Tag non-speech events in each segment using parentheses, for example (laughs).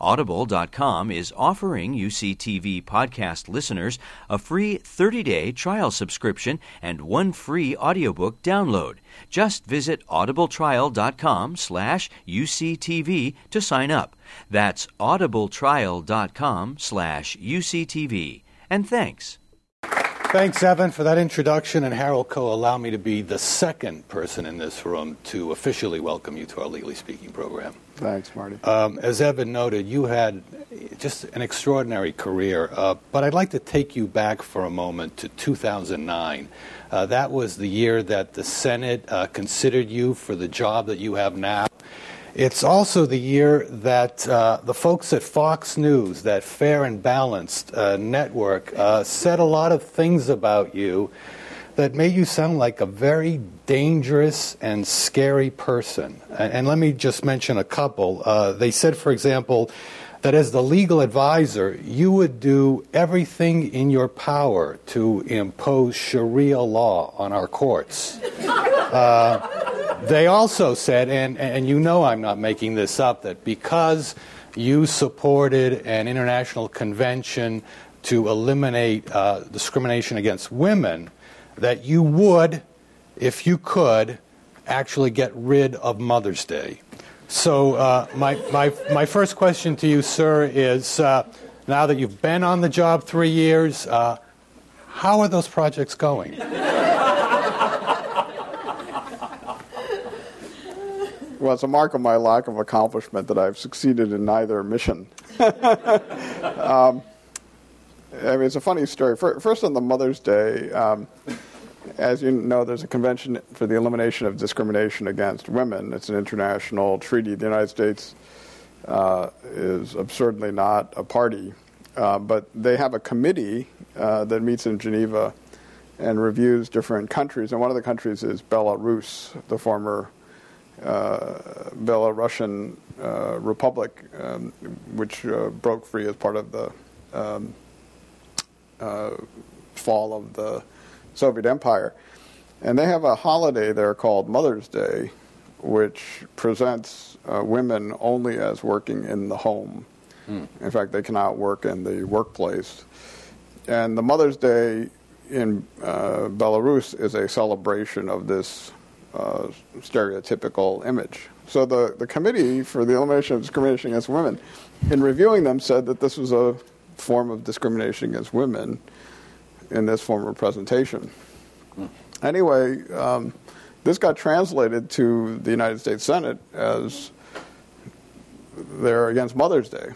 Audible.com is offering UCTV podcast listeners a free 30-day trial subscription and one free audiobook download. Just visit audibletrial.com slash UCTV to sign up. That's audibletrial.com slash UCTV. And thanks. Thanks, Evan, for that introduction. And Harold Koh, allow me to be the second person in this room to officially welcome you to our Legally Speaking program. Thanks, Marty. Um, as Evan noted, you had just an extraordinary career, uh, but I'd like to take you back for a moment to 2009. Uh, that was the year that the Senate uh, considered you for the job that you have now. It's also the year that uh, the folks at Fox News, that fair and balanced uh, network, uh, said a lot of things about you that made you sound like a very dangerous and scary person. And, and let me just mention a couple. Uh, they said, for example, that as the legal advisor, you would do everything in your power to impose Sharia law on our courts. (laughs) They also said, and, and you know I'm not making this up, that because you supported an international convention to eliminate uh, discrimination against women, that you would, if you could, actually get rid of Mother's Day. So, uh, my, my, my first question to you, sir, is uh, now that you've been on the job three years, uh, how are those projects going? Well, it's a mark of my lack of accomplishment that I've succeeded in neither mission. (laughs) um, I mean, it's a funny story. First, on the Mother's Day, um, as you know, there's a convention for the elimination of discrimination against women. It's an international treaty. The United States uh, is absurdly not a party, uh, but they have a committee uh, that meets in Geneva and reviews different countries. And one of the countries is Belarus, the former Belarusian uh, Republic, um, which uh, broke free as part of the um, fall of the Soviet Empire. And they have a holiday there called Mother's Day, which presents uh, women only as working in the home. Mm. In fact, they cannot work in the workplace. And the Mother's Day in uh, Belarus is a celebration of this uh, stereotypical image. So the, the Committee for the Elimination of Discrimination Against Women, in reviewing them, said that this was a form of discrimination against women in this form of presentation. Anyway, um, this got translated to the United States Senate as they're against Mother's Day.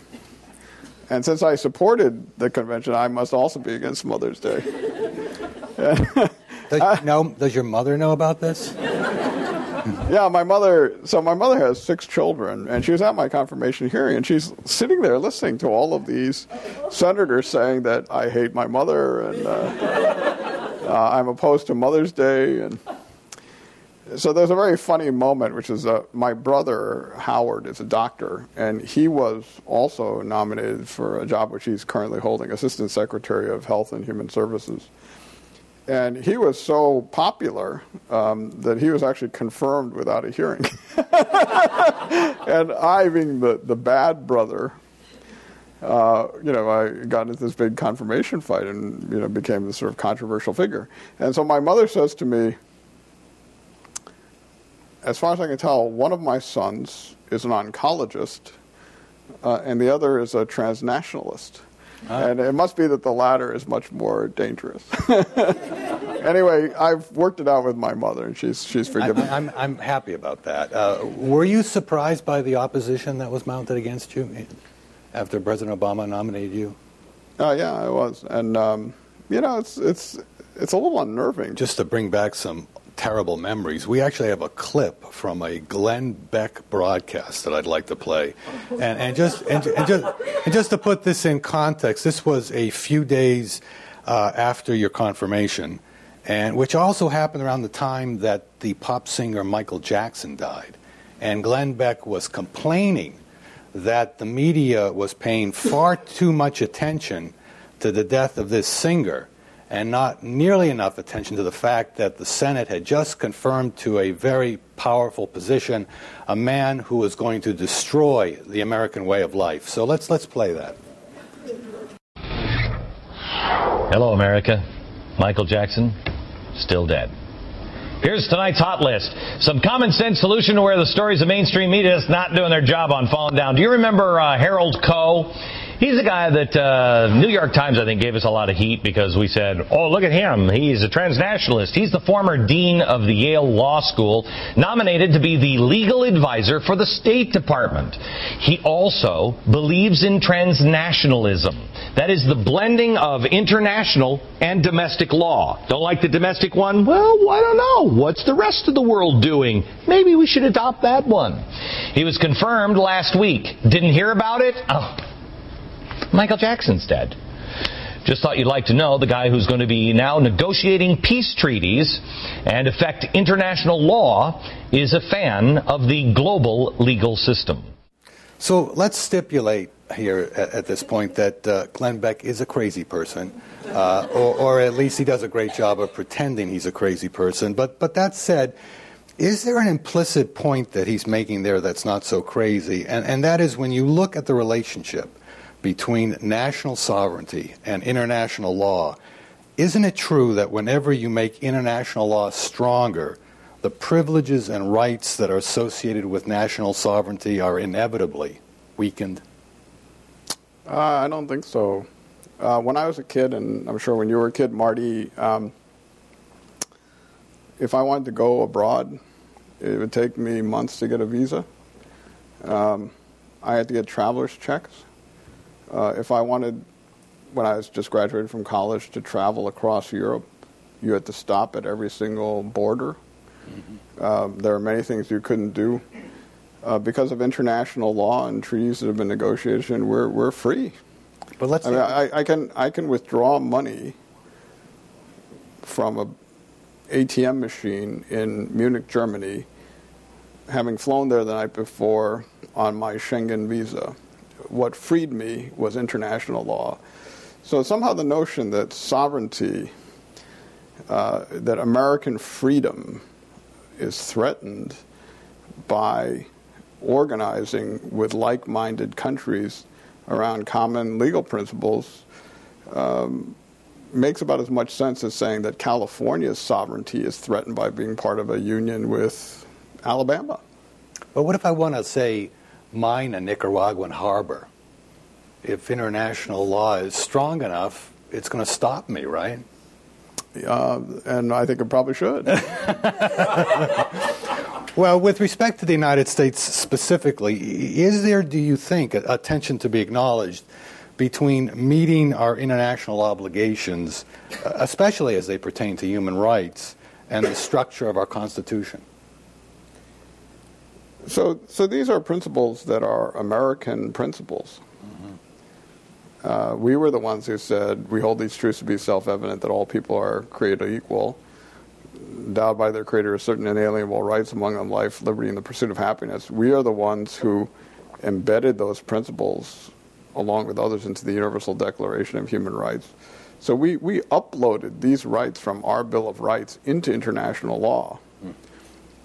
And since I supported the convention, I must also be against Mother's Day. does, (laughs) no, does your mother know about this? Yeah, my mother. So my mother has six children, and she was at my confirmation hearing, and she's sitting there listening to all of these senators saying that I hate my mother and uh, uh, I'm opposed to Mother's Day, and so there's a very funny moment, which is uh, my brother Howard is a doctor, and he was also nominated for a job which he's currently holding, Assistant Secretary of Health and Human Services. And he was so popular um, that he was actually confirmed without a hearing. (laughs) and I, being the, the bad brother, uh, you know, I got into this big confirmation fight and, you know, became this sort of controversial figure. And so my mother says to me, as far as I can tell, one of my sons is an oncologist uh, and the other is a transnationalist. Uh, and it must be that the latter is much more dangerous. (laughs) anyway, I've worked it out with my mother, and she's she's forgiven. I'm, I'm, I'm happy about that. Uh, were you surprised by the opposition that was mounted against you after President Obama nominated you? Oh yeah, I was, and um, you know, it's it's it's a little unnerving. Just to bring back some terrible memories, we actually have a clip from a Glenn Beck broadcast that I'd like to play, and, and just and, and just and just to put this in context, this was a few days uh, after your confirmation, and which also happened around the time that the pop singer Michael Jackson died, and Glenn Beck was complaining that the media was paying far too much attention to the death of this singer and not nearly enough attention to the fact that the Senate had just confirmed to a very powerful position a man who was going to destroy the American way of life. So let's let's play that. Hello America. Michael Jackson still dead. Here's tonight's hot list. Some common sense solution to where the stories of mainstream media is not doing their job on falling down. Do you remember uh, Harold Koh? He's a guy that uh, New York Times, I think, gave us a lot of heat because we said, "Oh, look at him! He's a transnationalist." He's the former dean of the Yale Law School, nominated to be the legal advisor for the State Department. He also believes in transnationalism. That is the blending of international and domestic law. Don't like the domestic one? Well, I don't know. What's the rest of the world doing? Maybe we should adopt that one. He was confirmed last week. Didn't hear about it? Oh, Michael Jackson's dead. Just thought you'd like to know the guy who's going to be now negotiating peace treaties and affect international law is a fan of the global legal system. So let's stipulate here at, at this point that uh, Glenn Beck is a crazy person, uh, or, or at least he does a great job of pretending he's a crazy person. But, but that said, is there an implicit point that he's making there that's not so crazy? And, and that is when you look at the relationship between national sovereignty and international law, isn't it true that whenever you make international law stronger, the privileges and rights that are associated with national sovereignty are inevitably weakened? Uh, I don't think so. Uh, when I was a kid, and I'm sure when you were a kid, Marty, um, if I wanted to go abroad, it would take me months to get a visa. Um, I had to get traveler's checks. Uh, if I wanted, when I was just graduated from college, to travel across Europe, you had to stop at every single border. Mm-hmm. Um, there are many things you couldn't do. Uh, because of international law and treaties that have been negotiated, we're, we're free. But let's. I, mean, I, I, can I can withdraw money from a ATM machine in Munich, Germany, having flown there the night before on my Schengen visa what freed me was international law. So somehow the notion that sovereignty, uh, that American freedom is threatened by organizing with like minded countries around common legal principles um, makes about as much sense as saying that California's sovereignty is threatened by being part of a union with Alabama. But what if I want to say mine a Nicaraguan harbor. If international law is strong enough, it's going to stop me, right? Uh, and I think it probably should. (laughs) well, with respect to the United States specifically, is there, do you think, a, a tension to be acknowledged between meeting our international obligations, uh, especially as they pertain to human rights, and the structure of our Constitution? So, so these are principles that are American principles. Mm-hmm. Uh, we were the ones who said we hold these truths to be self-evident that all people are created equal, endowed by their Creator with certain inalienable rights, among them life, liberty, and the pursuit of happiness. We are the ones who embedded those principles, along with others, into the Universal Declaration of Human Rights. So we, we uploaded these rights from our Bill of Rights into international law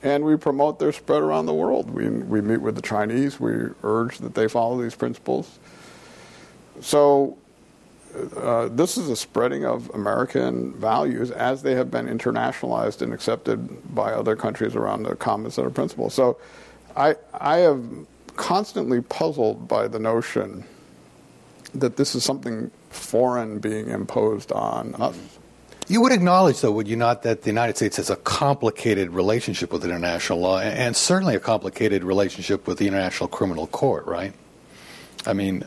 and we promote their spread around the world. We, we meet with the Chinese, we urge that they follow these principles. So, uh, this is a spreading of American values as they have been internationalized and accepted by other countries around the common set of principles. So, I, I have constantly puzzled by the notion that this is something foreign being imposed on us. You would acknowledge, though, would you not, that the United States has a complicated relationship with international law and certainly a complicated relationship with the International Criminal Court, right? I mean,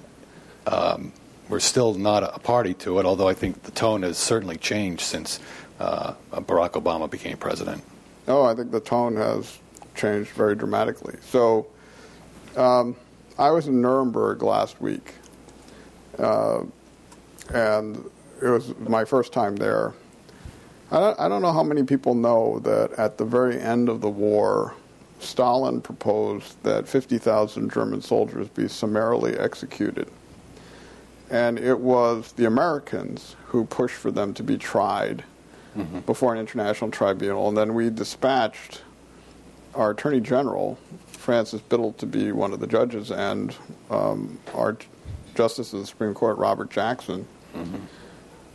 um, we're still not a party to it, although I think the tone has certainly changed since uh, Barack Obama became president? Oh, I think the tone has changed very dramatically. So, um, I was in Nuremberg last week, uh, and it was my first time there. I don't, I don't know how many people know that at the very end of the war, Stalin proposed that 50,000 German soldiers be summarily executed. And it was the Americans who pushed for them to be tried mm-hmm. before an international tribunal. And then we dispatched our Attorney General, Francis Biddle, to be one of the judges, and um, our Justice of the Supreme Court, Robert Jackson. Mm-hmm.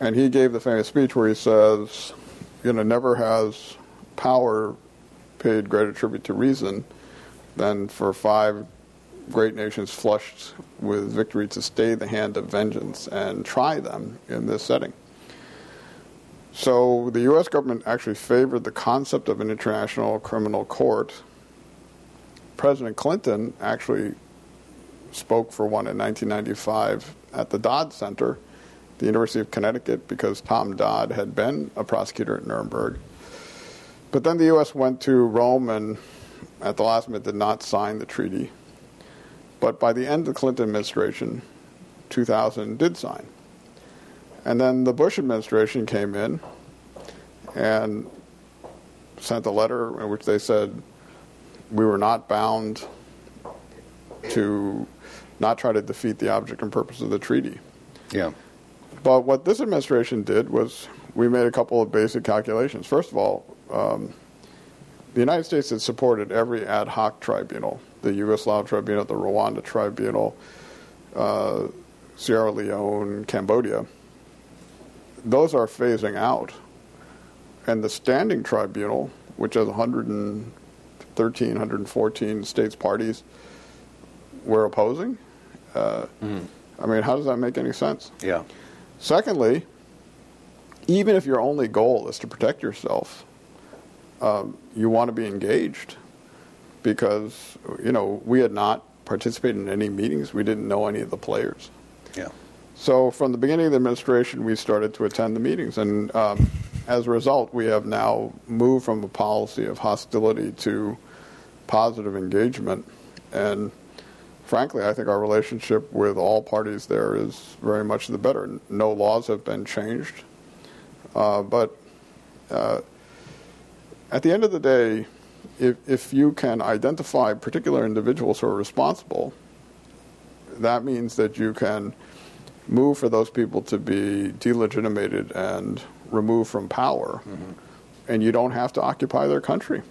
And he gave the famous speech where he says, you know, never has power paid greater tribute to reason than for five great nations flushed with victory to stay the hand of vengeance and try them in this setting. So the U.S. government actually favored the concept of an international criminal court. President Clinton actually spoke for one in 1995 at the Dodd Center, the University of Connecticut, because Tom Dodd had been a prosecutor at Nuremberg but then the U.S. went to Rome and at the last minute did not sign the treaty. But by the end of the Clinton administration, 2000 did sign. And then the Bush administration came in and sent a letter in which they said we were not bound to not try to defeat the object and purpose of the treaty. Yeah. But what this administration did was we made a couple of basic calculations. First of all, um, the United States has supported every ad hoc tribunal the Yugoslav tribunal, the Rwanda tribunal, uh, Sierra Leone, Cambodia. Those are phasing out. And the standing tribunal, which has 113, 114 states parties, we're opposing. Uh, mm. I mean, how does that make any sense? Yeah. Secondly, even if your only goal is to protect yourself, um, you want to be engaged because you know we had not participated in any meetings. We didn't know any of the players. Yeah. So from the beginning of the administration, we started to attend the meetings, and um, as a result, we have now moved from a policy of hostility to positive engagement. And frankly, I think our relationship with all parties there is very much the better. No laws have been changed, uh, but uh, at the end of the day, if, if you can identify particular individuals who are responsible, that means that you can move for those people to be delegitimated and removed from power, mm-hmm. and you don't have to occupy their country.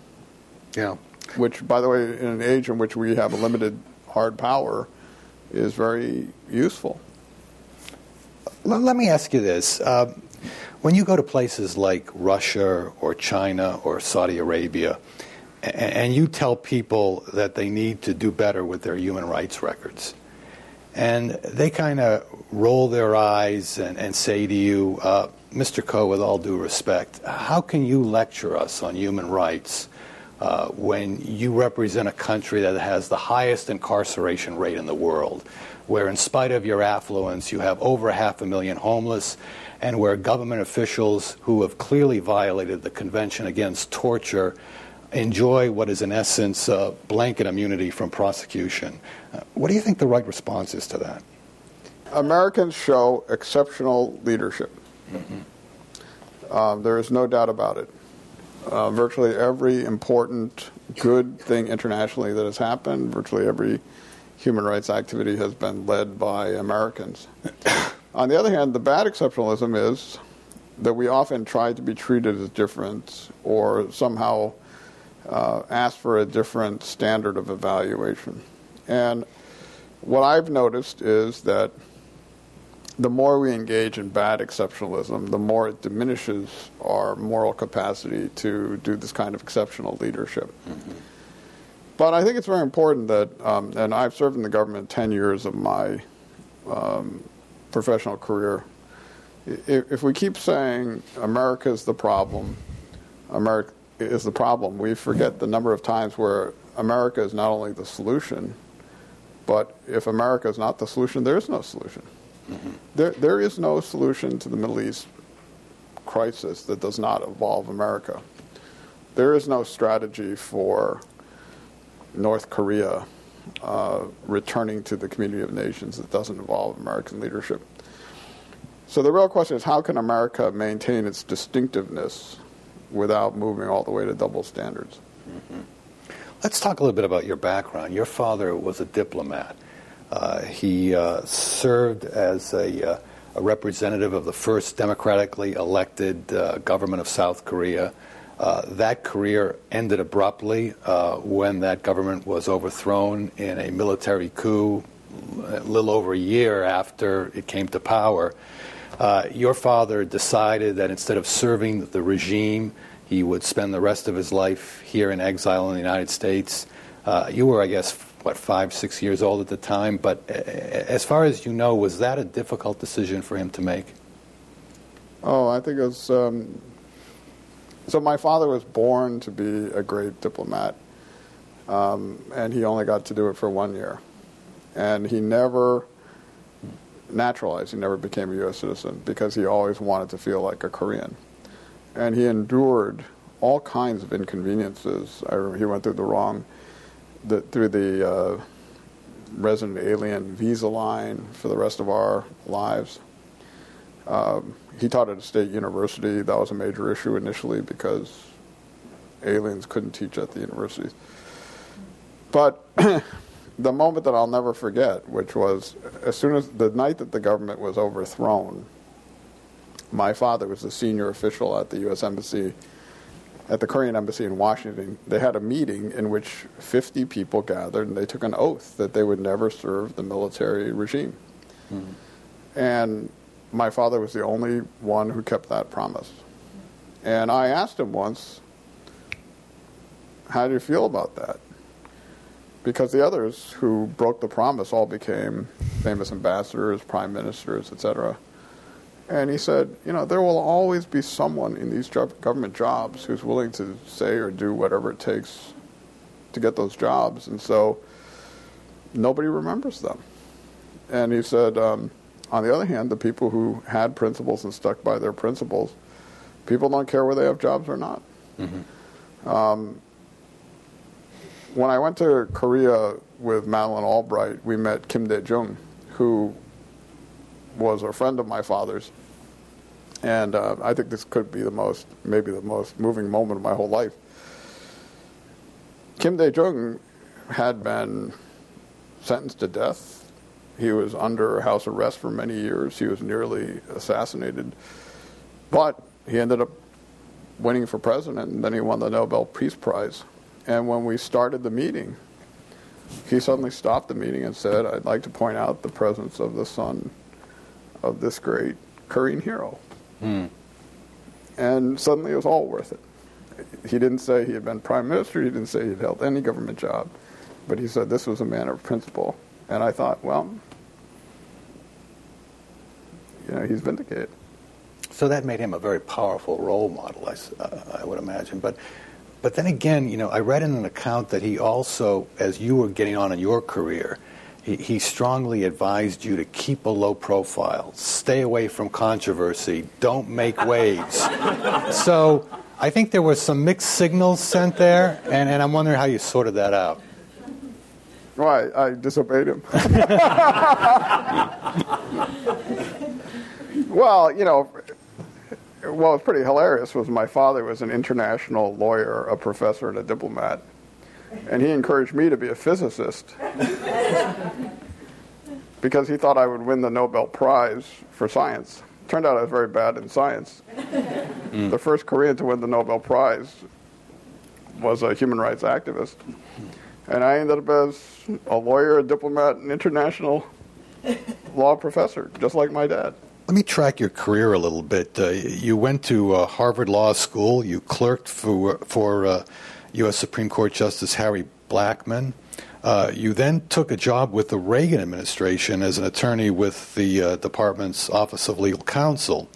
Yeah. Which, by the way, in an age in which we have a limited hard power, is very useful. Let me ask you this. Uh, when you go to places like Russia or China or Saudi Arabia, and you tell people that they need to do better with their human rights records, and they kind of roll their eyes and, and say to you, uh, Mr. Koh, with all due respect, how can you lecture us on human rights uh, when you represent a country that has the highest incarceration rate in the world, where, in spite of your affluence, you have over half a million homeless, and where government officials who have clearly violated the Convention Against Torture enjoy what is, in essence, uh, blanket immunity from prosecution. Uh, what do you think the right response is to that? Americans show exceptional leadership. Mm-hmm. Um, there is no doubt about it. Uh, virtually every important good thing internationally that has happened, virtually every human rights activity has been led by Americans. (coughs) On the other hand, the bad exceptionalism is that we often try to be treated as different or somehow uh, ask for a different standard of evaluation. And what I've noticed is that the more we engage in bad exceptionalism, the more it diminishes our moral capacity to do this kind of exceptional leadership. Mm-hmm. But I think it's very important that, um, and I've served in the government 10 years of my um, professional career. If, if we keep saying America is the problem, America is the problem, we forget the number of times where America is not only the solution, but if America is not the solution, there is no solution. Mm-hmm. There, there is no solution to the Middle East crisis that does not involve America. There is no strategy for North Korea uh, returning to the community of nations that doesn't involve American leadership. So the real question is how can America maintain its distinctiveness without moving all the way to double standards? Mm-hmm. Let's talk a little bit about your background. Your father was a diplomat. Uh, he uh, served as a, uh, a, representative of the first democratically elected uh, government of South Korea. Uh, that career ended abruptly uh, when that government was overthrown in a military coup a little over a year after it came to power. your father decided that instead of serving the regime, he would spend the rest of his life here in exile in the United States. you were, I guess, what five, six years old at the time. But as far as you know, was that a difficult decision for him to make? Oh, I think it was. Um, so my father was born to be a great diplomat, um, and he only got to do it for one year, and he never naturalized. He never became a U.S. citizen because he always wanted to feel like a Korean, and he endured all kinds of inconveniences. I, he went through the wrong the, through the uh, resident alien visa line for the rest of our lives. Um, he taught at a state university. That was a major issue initially because aliens couldn't teach at the universities. But (clears throat) the moment that I'll never forget, which was as soon as the night that the government was overthrown, my father was a senior official at the U.S. Embassy at the Korean embassy in Washington, they had a meeting in which 50 people gathered and they took an oath that they would never serve the military regime. Mm-hmm. And my father was the only one who kept that promise. And I asked him once, How do you feel about that? Because the others who broke the promise all became famous ambassadors, prime ministers, etc. And he said, you know, there will always be someone in these government jobs who's willing to say or do whatever it takes to get those jobs. And so nobody remembers them. And he said, um, on the other hand, the people who had principles and stuck by their principles, people don't care whether they have jobs or not. Mm-hmm. Um, when I went to Korea with Madeleine Albright, we met Kim Dae Jung, who was a friend of my father's. And uh, I think this could be the most, maybe the most moving moment of my whole life. Kim Dae Jung had been sentenced to death. He was under house arrest for many years. He was nearly assassinated. But he ended up winning for president, and then he won the Nobel Peace Prize. And when we started the meeting, he suddenly stopped the meeting and said, I'd like to point out the presence of the son of this great Korean hero. Hmm. And suddenly it was all worth it. He didn't say he had been prime minister, he didn't say he had held any government job, but he said this was a man of principle. And I thought, well, you know, he's vindicated. So that made him a very powerful role model, I, uh, I would imagine. But, but then again, you know, I read in an account that he also, as you were getting on in your career, he, he strongly advised you to keep a low profile, stay away from controversy, don't make waves. so I think there were some mixed signals sent there, and, and I'm wondering how you sorted that out. Why? I, I disobeyed him. (laughs) well, you know, what was pretty hilarious was my father was an international lawyer, a professor, and a diplomat and he encouraged me to be a physicist because he thought I would win the Nobel Prize for science. Turned out I was very bad in science. Mm. The first Korean to win the Nobel Prize was a human rights activist. And I ended up as a lawyer, a diplomat, an international law professor, just like my dad. Let me track your career a little bit. Uh, you went to uh, Harvard Law School. You clerked for for uh, U.S. Supreme Court Justice Harry Blackmun. Uh, you then took a job with the Reagan administration as an attorney with the uh, department's Office of Legal Counsel.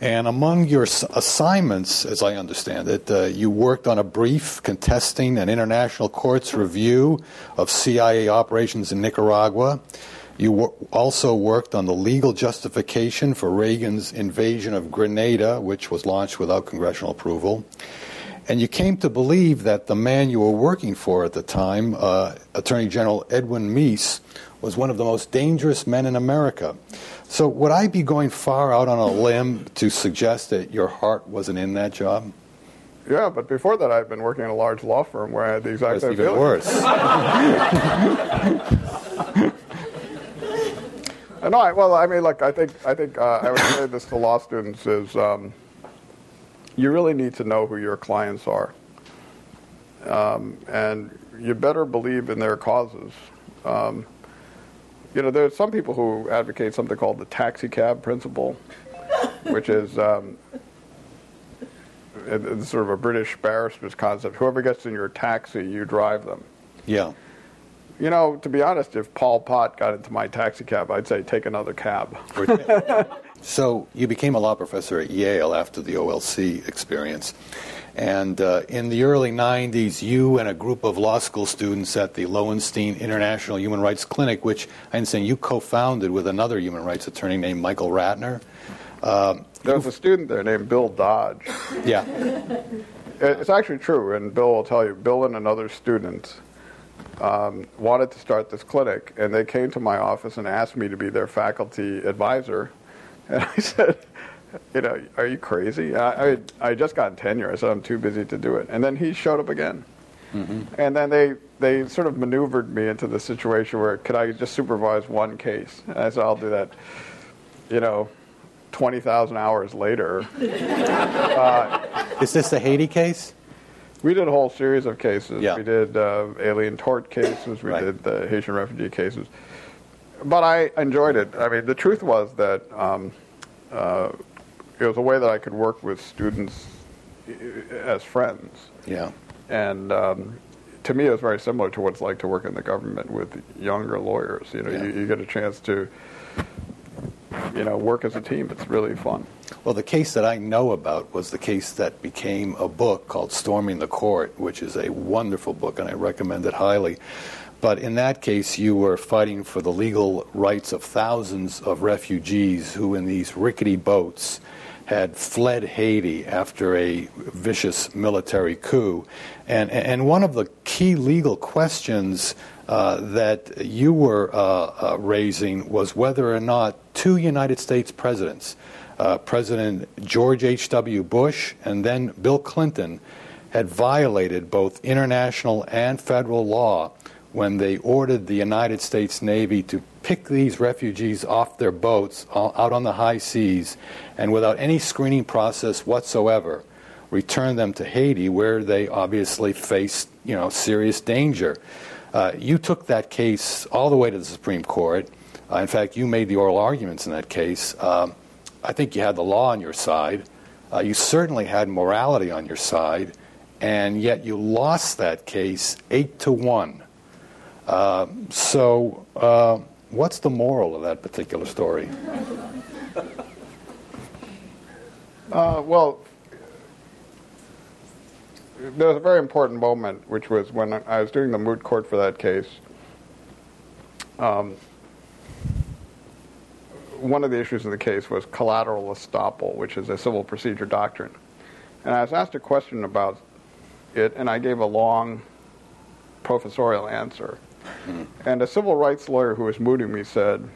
And among your assignments, as I understand it, uh, you worked on a brief contesting an international court's review of CIA operations in Nicaragua. You wor- also worked on the legal justification for Reagan's invasion of Grenada, which was launched without congressional approval. And you came to believe that the man you were working for at the time, uh, Attorney General Edwin Meese, was one of the most dangerous men in America. So, would I be going far out on a limb to suggest that your heart wasn't in that job? Yeah, but before that, I'd been working in a large law firm where I had the exact same even feeling. worse. (laughs) Uh, No, I, well, I mean, look, I think I think uh, I would say this to law students is um, you really need to know who your clients are, um, and you better believe in their causes. Um, you know, there's some people who advocate something called the taxi cab principle, which is um, it- it's sort of a British barrister's concept. Whoever gets in your taxi, you drive them. Yeah. You know, to be honest, if Pol Pot got into my taxi cab, I'd say take another cab. (laughs) So you became a law professor at Yale after the OLC experience. And uh, in the early 90s, you and a group of law school students at the Lowenstein International Human Rights Clinic, which I understand you co founded with another human rights attorney named Michael Ratner. Um, There was a student there named Bill Dodge. yeah. (laughs) It's actually true, and Bill will tell you. Bill and another student um, wanted to start this clinic, and they came to my office and asked me to be their faculty advisor. And I (laughs) said, "You know, are you crazy? I, I, I just got tenure. I said I'm too busy to do it." And then he showed up again, and then they they sort of maneuvered me into the situation where could I just supervise one case? And I said, "I'll do that." You know, twenty thousand hours later. (laughs) Is this the Haiti case? We did a whole series of cases. Yeah. We did uh, alien tort cases. We Right. did the Haitian refugee cases. But I enjoyed it. I mean, the truth was that um, uh, it was a way that I could work with students as friends. Yeah. And um, to me, it was very similar to what it's like to work in the government with younger lawyers. You know, Yeah. you, you get a chance to, you know, work as a team. It's really fun. Well, the case that I know about was the case that became a book called Storming the Court, which is a wonderful book, and I recommend it highly. But in that case, you were fighting for the legal rights of thousands of refugees who, in these rickety boats, had fled Haiti after a vicious military coup. And, and one of the key legal questions uh, that you were uh, uh, raising was whether or not two United States presidents, uh, President George H.W. Bush and then Bill Clinton, had violated both international and federal law when they ordered the United States Navy to pick these refugees off their boats o- out on the high seas and without any screening process whatsoever return them to Haiti where they obviously faced you know serious danger. Uh, you took that case all the way to the Supreme Court. Uh, in fact, you made the oral arguments in that case. Um, I think you had the law on your side. Uh, you certainly had morality on your side, and yet you lost that case eight to one. So, uh, what's the moral of that particular story? Uh, well, there was a very important moment, which was when I was doing the moot court for that case. Um, one of the issues in the case was collateral estoppel, which is a civil procedure doctrine. And I was asked a question about it, and I gave a long professorial answer. And a civil rights lawyer who was mooting me said,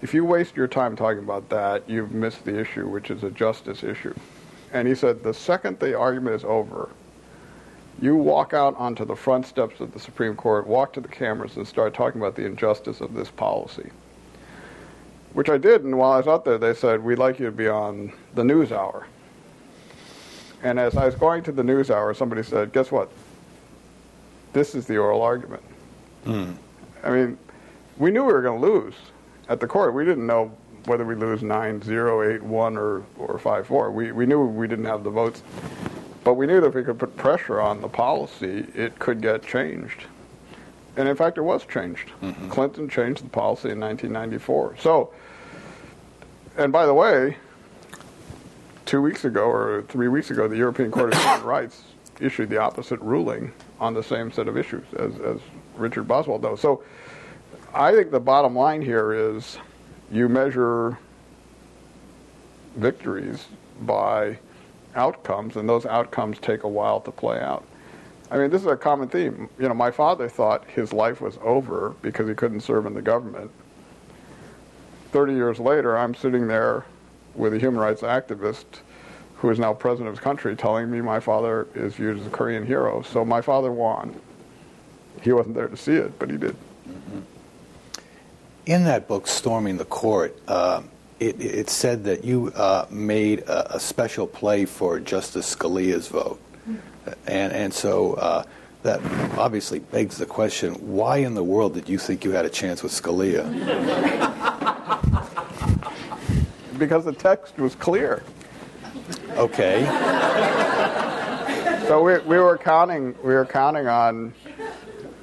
if you waste your time talking about that, you've missed the issue, which is a justice issue. And he said, the second the argument is over, you walk out onto the front steps of the Supreme Court, walk to the cameras, and start talking about the injustice of this policy. Which I did, and while I was out there, they said, we'd like you to be on the news hour. And as I was going to the news hour, somebody said, guess what? This is the oral argument. Hmm. I mean, we knew we were going to lose at the court. We didn't know whether we lose 9 0, 8 1, or, or 5 4. We, we knew we didn't have the votes. But we knew that if we could put pressure on the policy, it could get changed. And in fact, it was changed. Mm-hmm. Clinton changed the policy in 1994. So, and by the way, two weeks ago or three weeks ago, the European Court of Human (coughs) Rights issued the opposite ruling on the same set of issues as, as Richard Boswell does. So, I think the bottom line here is you measure victories by outcomes, and those outcomes take a while to play out. I mean, this is a common theme. You know, my father thought his life was over because he couldn't serve in the government. 30 years later, I'm sitting there with a human rights activist who is now president of his country telling me my father is viewed as a Korean hero. So my father won. He wasn't there to see it, but he did. Mm-hmm. In that book, Storming the Court, uh, it, it, said that you uh, made a, a, special play for Justice Scalia's vote. And, and so uh, that obviously begs the question why in the world did you think you had a chance with Scalia? (laughs) because the text was clear. Okay. so we, we were counting we were counting on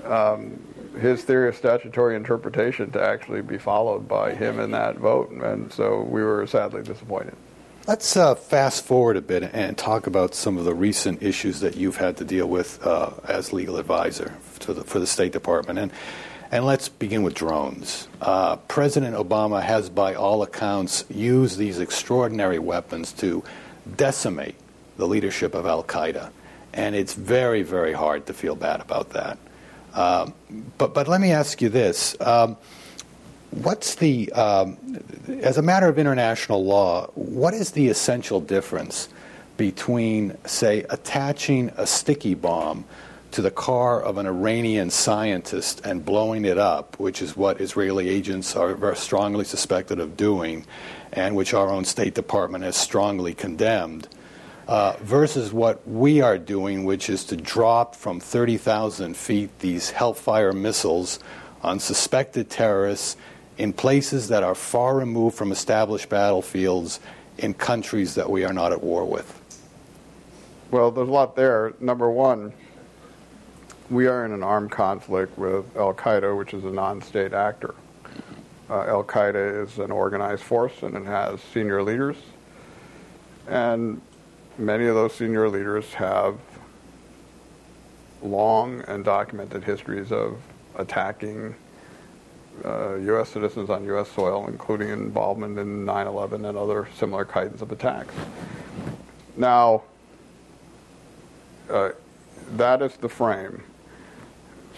um, his theory of statutory interpretation to actually be followed by him in that vote, and so we were sadly disappointed. Let's uh, fast forward a bit and talk about some of the recent issues that you've had to deal with uh, as legal advisor to the, for the State Department. And, and let's begin with drones. Uh, President Obama has, by all accounts, used these extraordinary weapons to decimate the leadership of Al Qaeda. And it's very, very hard to feel bad about that. Um, but, but let me ask you this. Um, what's the, um, as a matter of international law, what is the essential difference between, say, attaching a sticky bomb to the car of an Iranian scientist and blowing it up, which is what Israeli agents are very strongly suspected of doing, and which our own State Department has strongly condemned, uh, versus what we are doing, which is to drop from 30,000 feet these Hellfire missiles on suspected terrorists in places that are far removed from established battlefields in countries that we are not at war with? Well, there's a lot there. Number one, we are in an armed conflict with Al Qaeda, which is a non state actor. Uh, Al Qaeda is an organized force and it has senior leaders. And many of those senior leaders have long and documented histories of attacking uh, U.S. citizens on U.S. soil, including involvement in 9 11 and other similar kinds of attacks. Now, uh, that is the frame.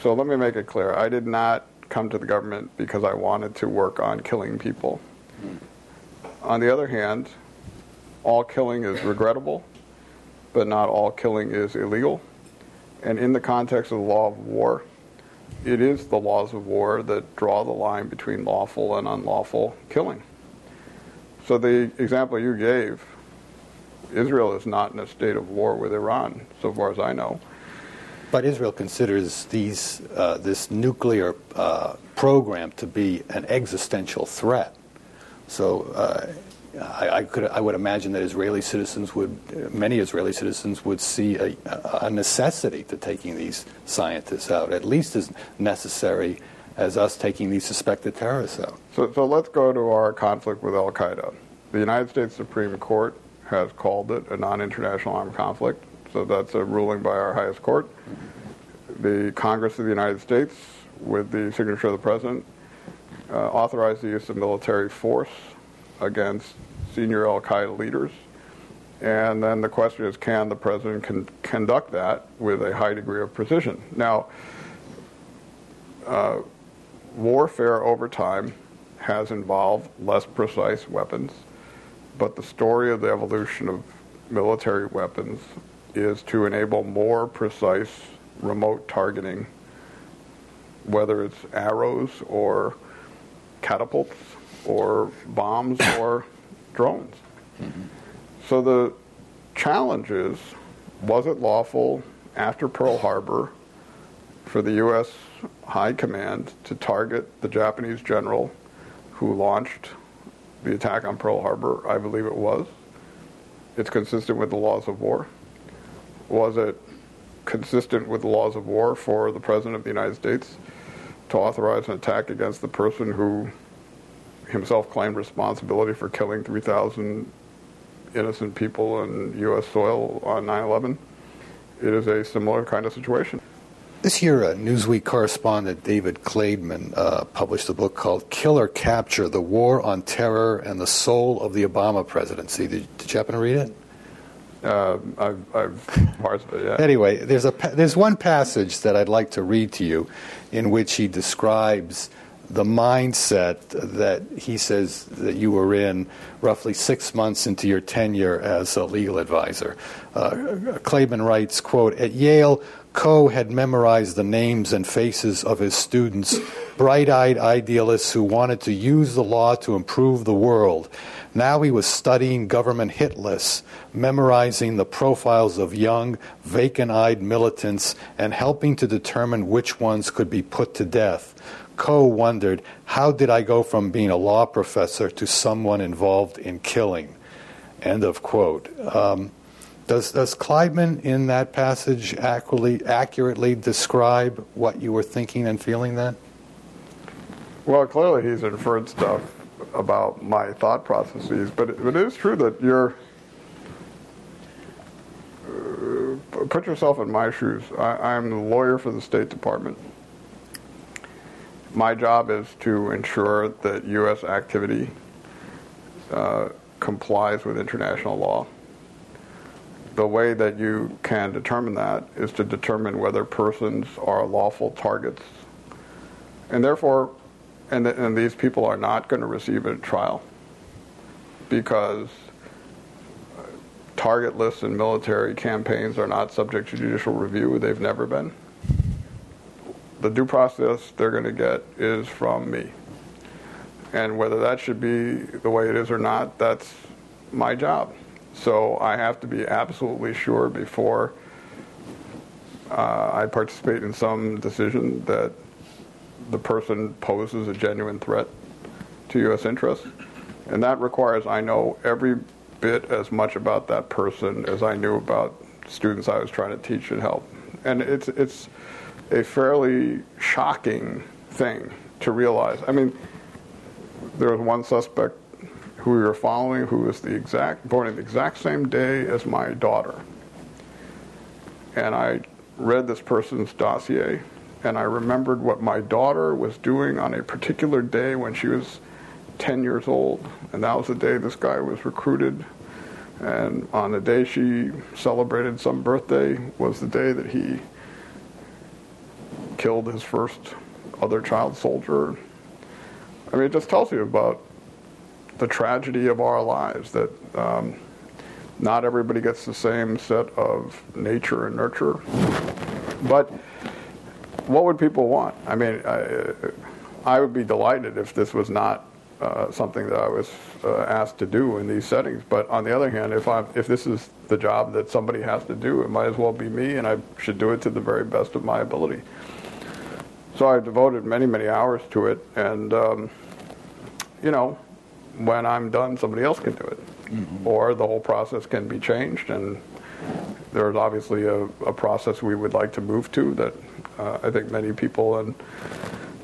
So let me make it clear I did not come to the government because I wanted to work on killing people. Hmm. On the other hand, all killing is regrettable, but not all killing is illegal. And in the context of the law of war, it is the laws of war that draw the line between lawful and unlawful killing. So the example you gave, Israel is not in a state of war with Iran, so far as I know. But Israel considers these, uh, this nuclear uh, program to be an existential threat. So uh, I, I, could, I would imagine that Israeli citizens would, many Israeli citizens would see a, a necessity to taking these scientists out, at least as necessary as us taking these suspected terrorists out. So, so let's go to our conflict with Al Qaeda. The United States Supreme Court has called it a non international armed conflict, so that's a ruling by our highest court. The Congress of the United States, with the signature of the President, uh, authorized the use of military force against senior Al Qaeda leaders. And then the question is can the president con- conduct that with a high degree of precision? Now, uh, warfare over time has involved less precise weapons, but the story of the evolution of military weapons is to enable more precise remote targeting, whether it's arrows or catapults or bombs (coughs) or drones. Mm-hmm. So the challenge is was it lawful after Pearl Harbor for the U.S. High Command to target the Japanese general who launched the attack on Pearl Harbor? I believe it was. It's consistent with the laws of war. Was it consistent with the laws of war for the President of the United States to authorize an attack against the person who himself claimed responsibility for killing 3,000 innocent people on U.S. soil on 9 11. It is a similar kind of situation. This year, a Newsweek correspondent, David Klaidman, uh, published a book called Kill or Capture The War on Terror and the Soul of the Obama Presidency. Did, did you happen to read it? Uh, I've, I've parts of it, yeah. Anyway, there's, a, there's one passage that I'd like to read to you in which he describes the mindset that he says that you were in roughly six months into your tenure as a legal advisor. Uh, Klaidman writes, quote, At Yale, Koh had memorized the names and faces of his students, bright eyed idealists who wanted to use the law to improve the world. Now he was studying government hit lists, memorizing the profiles of young, vacant eyed militants, and helping to determine which ones could be put to death. Koh wondered, how did I go from being a law professor to someone involved in killing? End of quote. Um, does, does Klaidman in that passage accurately, accurately describe what you were thinking and feeling then? Well, clearly he's inferred stuff about my thought processes, but it, it is true that you're. Uh, put yourself in my shoes. I, I'm the lawyer for the State Department my job is to ensure that U.S. activity uh, complies with international law. The way that you can determine that is to determine whether persons are lawful targets. And therefore, and, th- and these people are not going to receive a trial because target lists in military campaigns are not subject to judicial review. They've never been the due process they're going to get is from me. And whether that should be the way it is or not, that's my job. So I have to be absolutely sure before uh, I participate in some decision that the person poses a genuine threat to U.S. interests. And that requires I know every bit as much about that person as I knew about students I was trying to teach and help. And it's, it's, a fairly shocking thing to realize. I mean, there was one suspect who we were following who was the exact born on the exact same day as my daughter. And I read this person's dossier and I remembered what my daughter was doing on a particular day when she was 10 years old. And that was the day this guy was recruited. And on the day she celebrated some birthday was the day that he killed his first other child soldier. I mean, it just tells you about the tragedy of our lives that um, not everybody gets the same set of nature and nurture. But what would people want? I mean, I, I would be delighted if this was not uh, something that I was uh, asked to do in these settings. But on the other hand, if I if this is the job that somebody has to do, it might as well be me, and I should do it to the very best of my ability. So I've devoted many, many hours to it, and um, you know, when I'm done, somebody else can do it, mm-hmm. or the whole process can be changed. And there's obviously a, a process we would like to move to that uh, I think many people in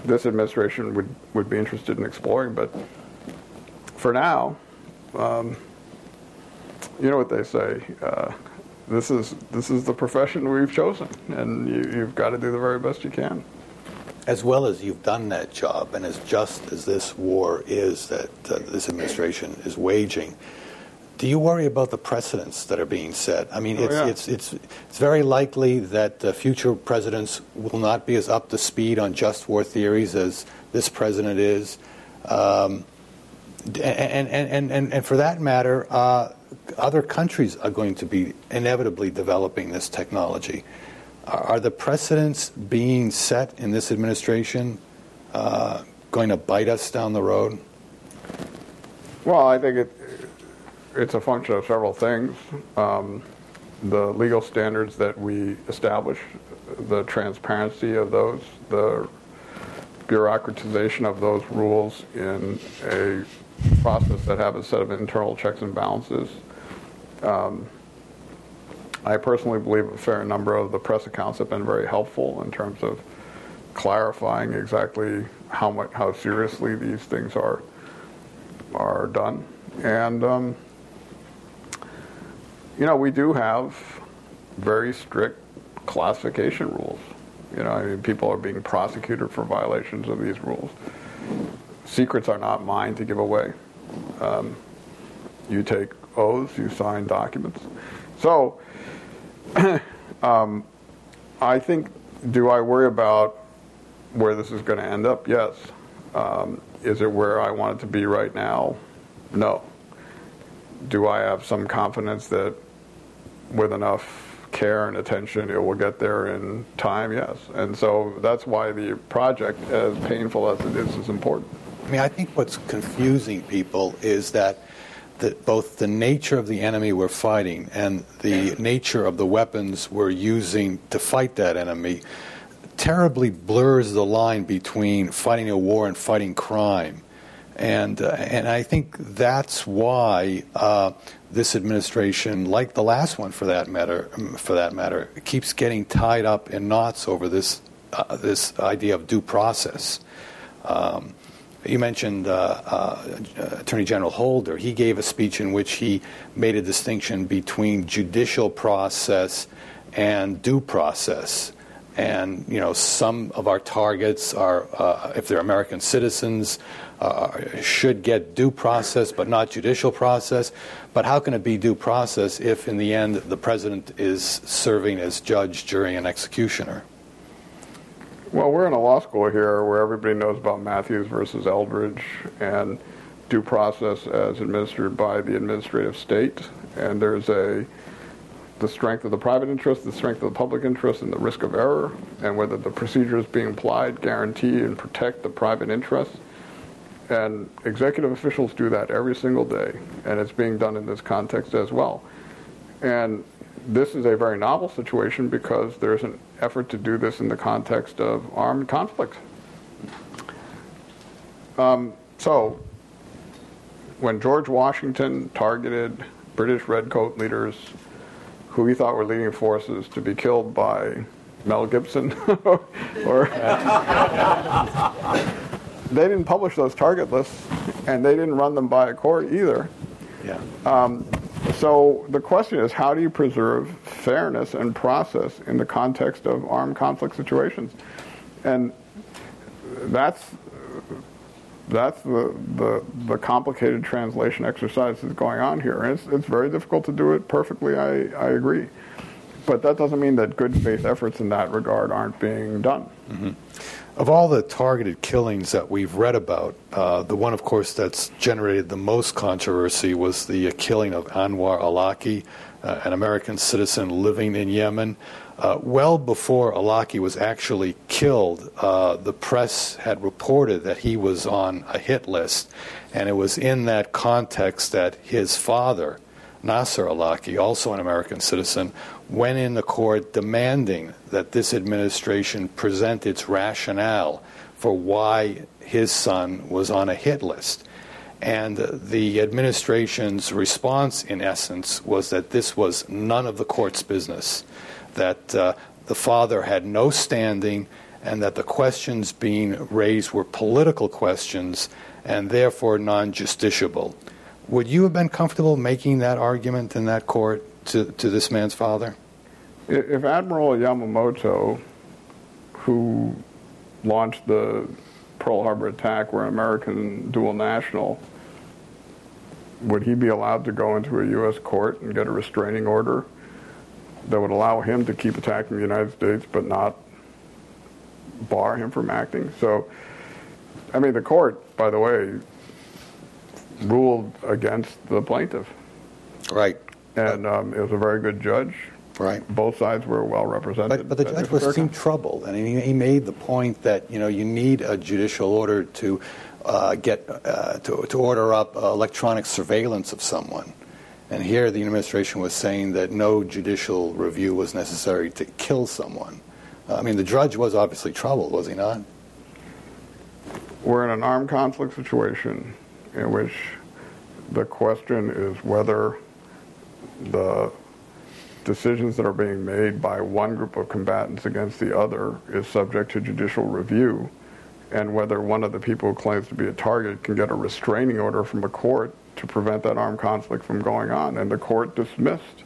this administration would would be interested in exploring. But for now, um, you know what they say. Uh, this is this is the profession we've chosen, and you, you've got to do the very best you can as well as you've done that job, and as just as this war is that uh, this administration is waging, do you worry about the precedents that are being set? I mean, oh, it's, yeah. it's, it's, it's very likely that uh, future presidents will not be as up to speed on just war theories as this president is. Um, and, and, and, and for that matter, uh, other countries are going to be inevitably developing this technology. Are the precedents being set in this administration uh, going to bite us down the road? Well, I think it, it's a function of several things. Um, the legal standards that we establish, the transparency of those, the bureaucratization of those rules in a process that have a set of internal checks and balances. Um, I personally believe a fair number of the press accounts have been very helpful in terms of clarifying exactly how much how seriously these things are are done. And um, you know, we do have very strict classification rules. You know, I mean, people are being prosecuted for violations of these rules. Secrets are not mine to give away. Um, you take oaths, you sign documents. So, (clears throat) um, I think, do I worry about where this is going to end up? Yes. Um, is it where I want it to be right now? No. Do I have some confidence that with enough care and attention it will get there in time? Yes. And so that's why the project, as painful as it is, is important. I mean, I think what's confusing people is that the, both the nature of the enemy we're fighting and the nature of the weapons we're using to fight that enemy terribly blurs the line between fighting a war and fighting crime. And, uh, and I think that's why uh, this administration, like the last one for that matter, for that matter, keeps getting tied up in knots over this, uh, this idea of due process. Um, you mentioned uh, uh, Attorney General Holder. He gave a speech in which he made a distinction between judicial process and due process. And you know, some of our targets are, uh, if they're American citizens, uh, should get due process, but not judicial process. But how can it be due process if, in the end, the president is serving as judge, jury, and executioner? Well, we're in a law school here where everybody knows about Mathews versus Eldridge and due process as administered by the administrative state. And there's a the strength of the private interest, the strength of the public interest, and the risk of error, and whether the procedures being applied guarantee and protect the private interest. And executive officials do that every single day, and it's being done in this context as well. And this is a very novel situation because there's an effort to do this in the context of armed conflict. Um, so, when George Washington targeted British redcoat leaders who he thought were leading forces to be killed by Mel Gibson, (laughs) or (laughs) they didn't publish those target lists, and they didn't run them by a court either. Yeah. Um, so the question is, how do you preserve fairness and process in the context of armed conflict situations? And that's that's the, the, the complicated translation exercise that's going on here. And it's, it's very difficult to do it perfectly, I, I agree. But that doesn't mean that good faith efforts in that regard aren't being done. Mm-hmm. Of all the targeted killings that we've read about, uh, the one, of course, that's generated the most controversy was the killing of Anwar Awlaki, uh, an American citizen living in Yemen. Uh, well before Awlaki was actually killed, uh, the press had reported that he was on a hit list, and it was in that context that his father, Nasser Awlaki, also an American citizen, went in the court demanding that this administration present its rationale for why his son was on a hit list. And the administration's response, in essence, was that this was none of the court's business, that uh, the father had no standing, and that the questions being raised were political questions and therefore non justiciable. Would you have been comfortable making that argument in that court to, to this man's father? If Admiral Yamamoto, who launched the Pearl Harbor attack, were an American dual national, would he be allowed to go into a U.S. court and get a restraining order that would allow him to keep attacking the United States but not bar him from acting? So, I mean, the court, by the way, ruled against the plaintiff. Right. And um, it was a very good judge. Right. Both sides were well represented. But, but the judge was seemed troubled, and he, he, made the point that you know you need a judicial order to uh, get uh, to, to order up electronic surveillance of someone. And here the administration was saying that no judicial review was necessary to kill someone. I mean, the judge was obviously troubled, was he not? We're in an armed conflict situation in which the question is whether the decisions that are being made by one group of combatants against the other is subject to judicial review, and whether one of the people who claims to be a target can get a restraining order from a court to prevent that armed conflict from going on. And the court dismissed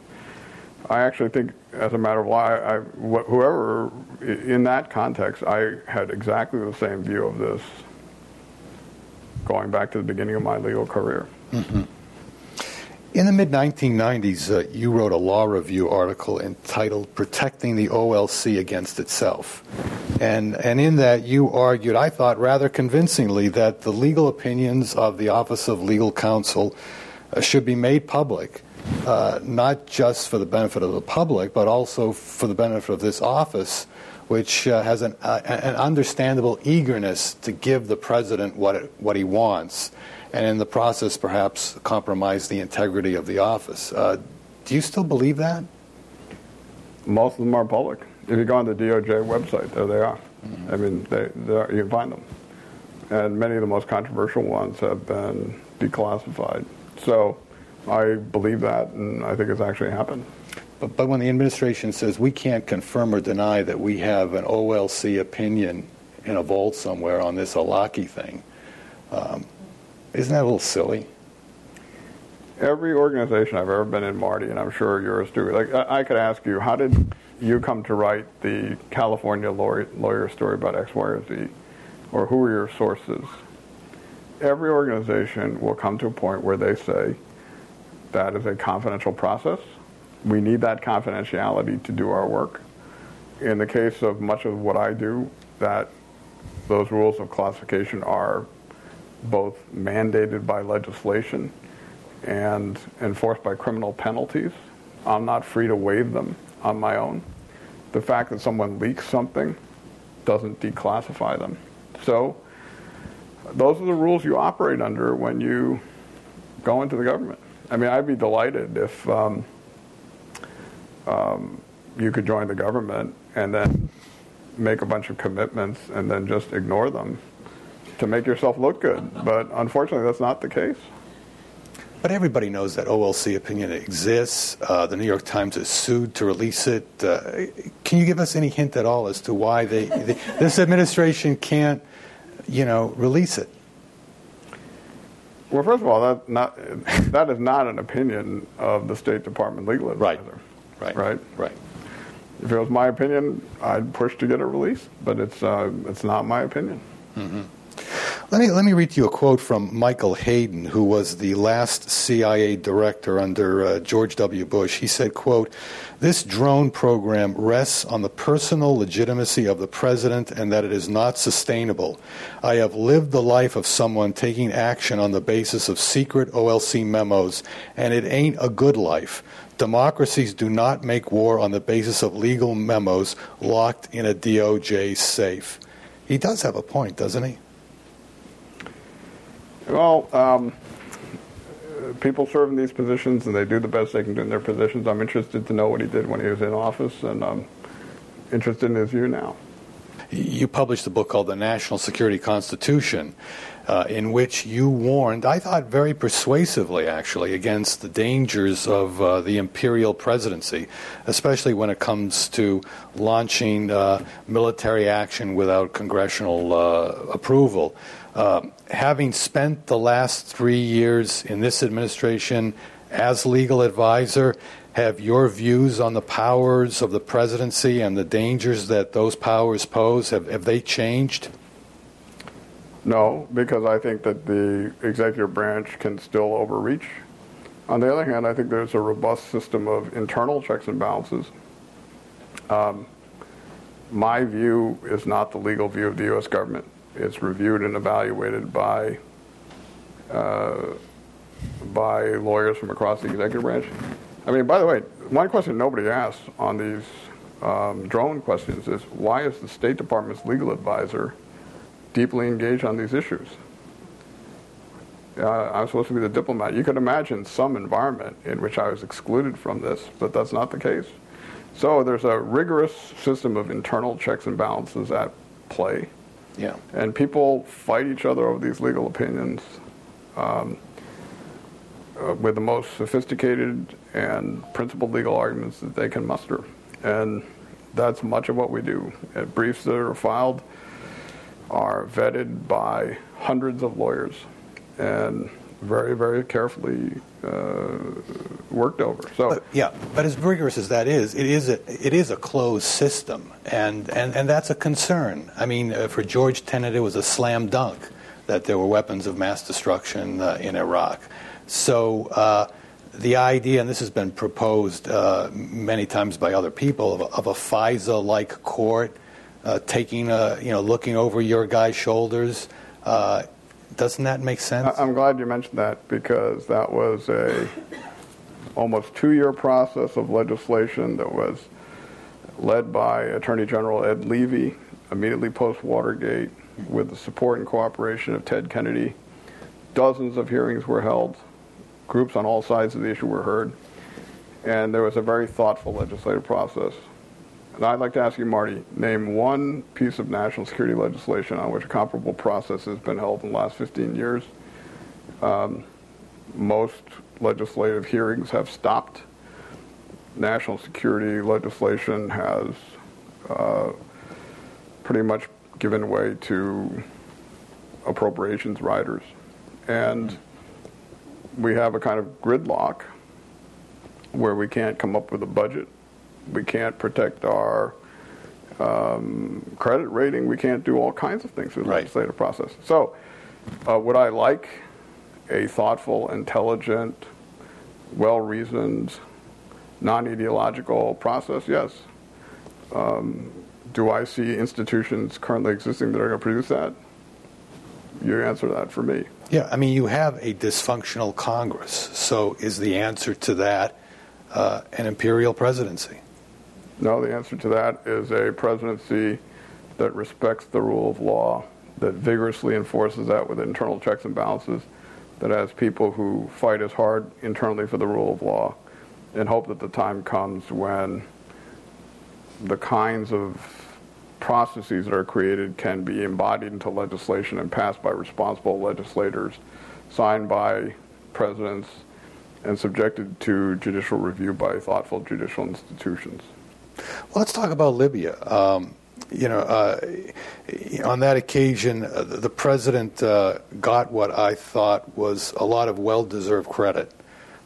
I actually think, as a matter of law, I, wh- whoever in that context, I had exactly the same view of this going back to the beginning of my legal career. Mm-hmm. In the mid 1990s, uh, you wrote a law review article entitled Protecting the OLC Against Itself. And, and in that, you argued, I thought rather convincingly, that the legal opinions of the Office of Legal Counsel uh, should be made public, uh, not just for the benefit of the public, but also for the benefit of this office, which uh, has an, uh, an understandable eagerness to give the president what, it, what he wants and in the process perhaps compromise the integrity of the office. Uh, do you still believe that? Most of them are public. If you go on the DOJ website, there they are. Mm-hmm. I mean, they, are, you can find them. And many of the most controversial ones have been declassified. So I believe that, and I think it's actually happened. But, but when the administration says we can't confirm or deny that we have an OLC opinion in a vault somewhere on this Awlaki thing, um, isn't that a little silly? Every organization I've ever been in, Marty, and I'm sure yours too. Like I, I could ask you, how did you come to write the California lawyer, lawyer story about X, Y, or Z, or who are your sources? Every organization will come to a point where they say that is a confidential process. We need that confidentiality to do our work. In the case of much of what I do, that those rules of classification are both mandated by legislation and enforced by criminal penalties. I'm not free to waive them on my own. The fact that someone leaks something doesn't declassify them. So, those are the rules you operate under when you go into the government. I mean, I'd be delighted if um, um, you could join the government and then make a bunch of commitments and then just ignore them to make yourself look good. But unfortunately, that's not the case. But everybody knows that OLC opinion exists. Uh, the New York Times is sued to release it. Uh, can you give us any hint at all as to why they, they, this administration can't, you know, release it? Well, first of all, that not that is not an opinion of the State Department legal advisor. Right. Right. Right. Right. If it was my opinion, I'd push to get it released, but it's uh, it's not my opinion. Mm-hmm. Let me let me read to you a quote from Michael Hayden, who was the last CIA director under uh, George W. Bush. He said, "quote This drone program rests on the personal legitimacy of the president, and that it is not sustainable. I have lived the life of someone taking action on the basis of secret OLC memos, and it ain't a good life." Democracies do not make war on the basis of legal memos locked in a DOJ safe. He does have a point, doesn't he? Well, um, people serve in these positions and they do the best they can do in their positions. I'm interested to know what he did when he was in office, and I'm interested in his view now. You published a book called The National Security Constitution, uh, in which you warned, I thought very persuasively actually, against the dangers of uh, the imperial presidency, especially when it comes to launching uh, military action without congressional uh, approval. Uh, having spent the last three years in this administration as legal advisor, have your views on the powers of the presidency and the dangers that those powers pose have, have they changed? No, because I think that the executive branch can still overreach. On the other hand, I think there's a robust system of internal checks and balances. Um, my view is not the legal view of the U.S. government. It's reviewed and evaluated by uh, by lawyers from across the executive branch. I mean, by the way, one question nobody asks on these um, drone questions is why is the State Department's legal advisor deeply engaged on these issues? Uh, I'm supposed to be the diplomat. You could imagine some environment in which I was excluded from this, but that's not the case. So there's a rigorous system of internal checks and balances at play. Yeah. And people fight each other over these legal opinions um, uh, with the most sophisticated and principled legal arguments that they can muster. And that's much of what we do. And briefs that are filed are vetted by hundreds of lawyers. And very, very carefully uh, worked over. So, but, yeah, but as rigorous as that is, it is a it is a closed system, and and, and that's a concern. I mean, uh, for George Tenet, it was a slam dunk that there were weapons of mass destruction uh, in Iraq. So. Uh, the idea, and this has been proposed uh, many times by other people, of a, of a FISA-like court uh, taking, a, you know, looking over your guy's shoulders, doesn't that make sense? I'm glad you mentioned that because that was a almost two-year process of legislation that was led by Attorney General Ed Levi immediately post Watergate with the support and cooperation of Ted Kennedy. Dozens of hearings were held. Groups on all sides of the issue were heard. And there was a very thoughtful legislative process. And I'd like to ask you, Marty, name one piece of national security legislation on which a comparable process has been held in the last 15 years. Um, most legislative hearings have stopped. National security legislation has uh, pretty much given way to appropriations riders. And we have a kind of gridlock where we can't come up with a budget we can't protect our um, credit rating. We can't do all kinds of things through the right. legislative process. So, uh, would I like a thoughtful, intelligent, well reasoned, non ideological process? Yes. Um, do I see institutions currently existing that are going to produce that? You answer that for me. Yeah, I mean, you have a dysfunctional Congress. So, is the answer to that uh, an imperial presidency? No, the answer to that is a presidency that respects the rule of law, that vigorously enforces that with internal checks and balances, that has people who fight as hard internally for the rule of law, and hope that the time comes when the kinds of processes that are created can be embodied into legislation and passed by responsible legislators, signed by presidents, and subjected to judicial review by thoughtful judicial institutions. Well, let's talk about Libya. Um, you know, uh, on that occasion, uh, the president uh, got what I thought was a lot of well deserved credit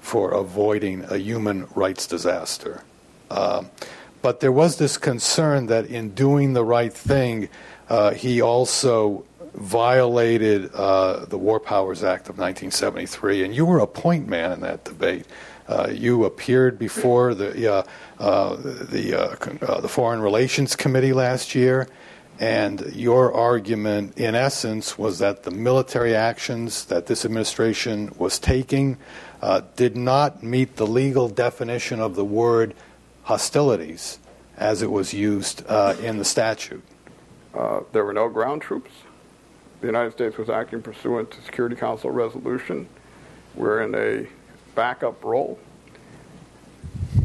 for avoiding a human rights disaster. Um, but there was this concern that in doing the right thing, uh, he also violated uh, the War Powers Act of 1973. And you were a point man in that debate. Uh, you appeared before the uh, uh, the uh, the Foreign Relations Committee last year, and your argument, in essence, was that the military actions that this administration was taking did not meet the legal definition of the word hostilities as it was used in the statute. there were no ground troops. The United States was acting pursuant to Security Council resolution. We're in a backup role.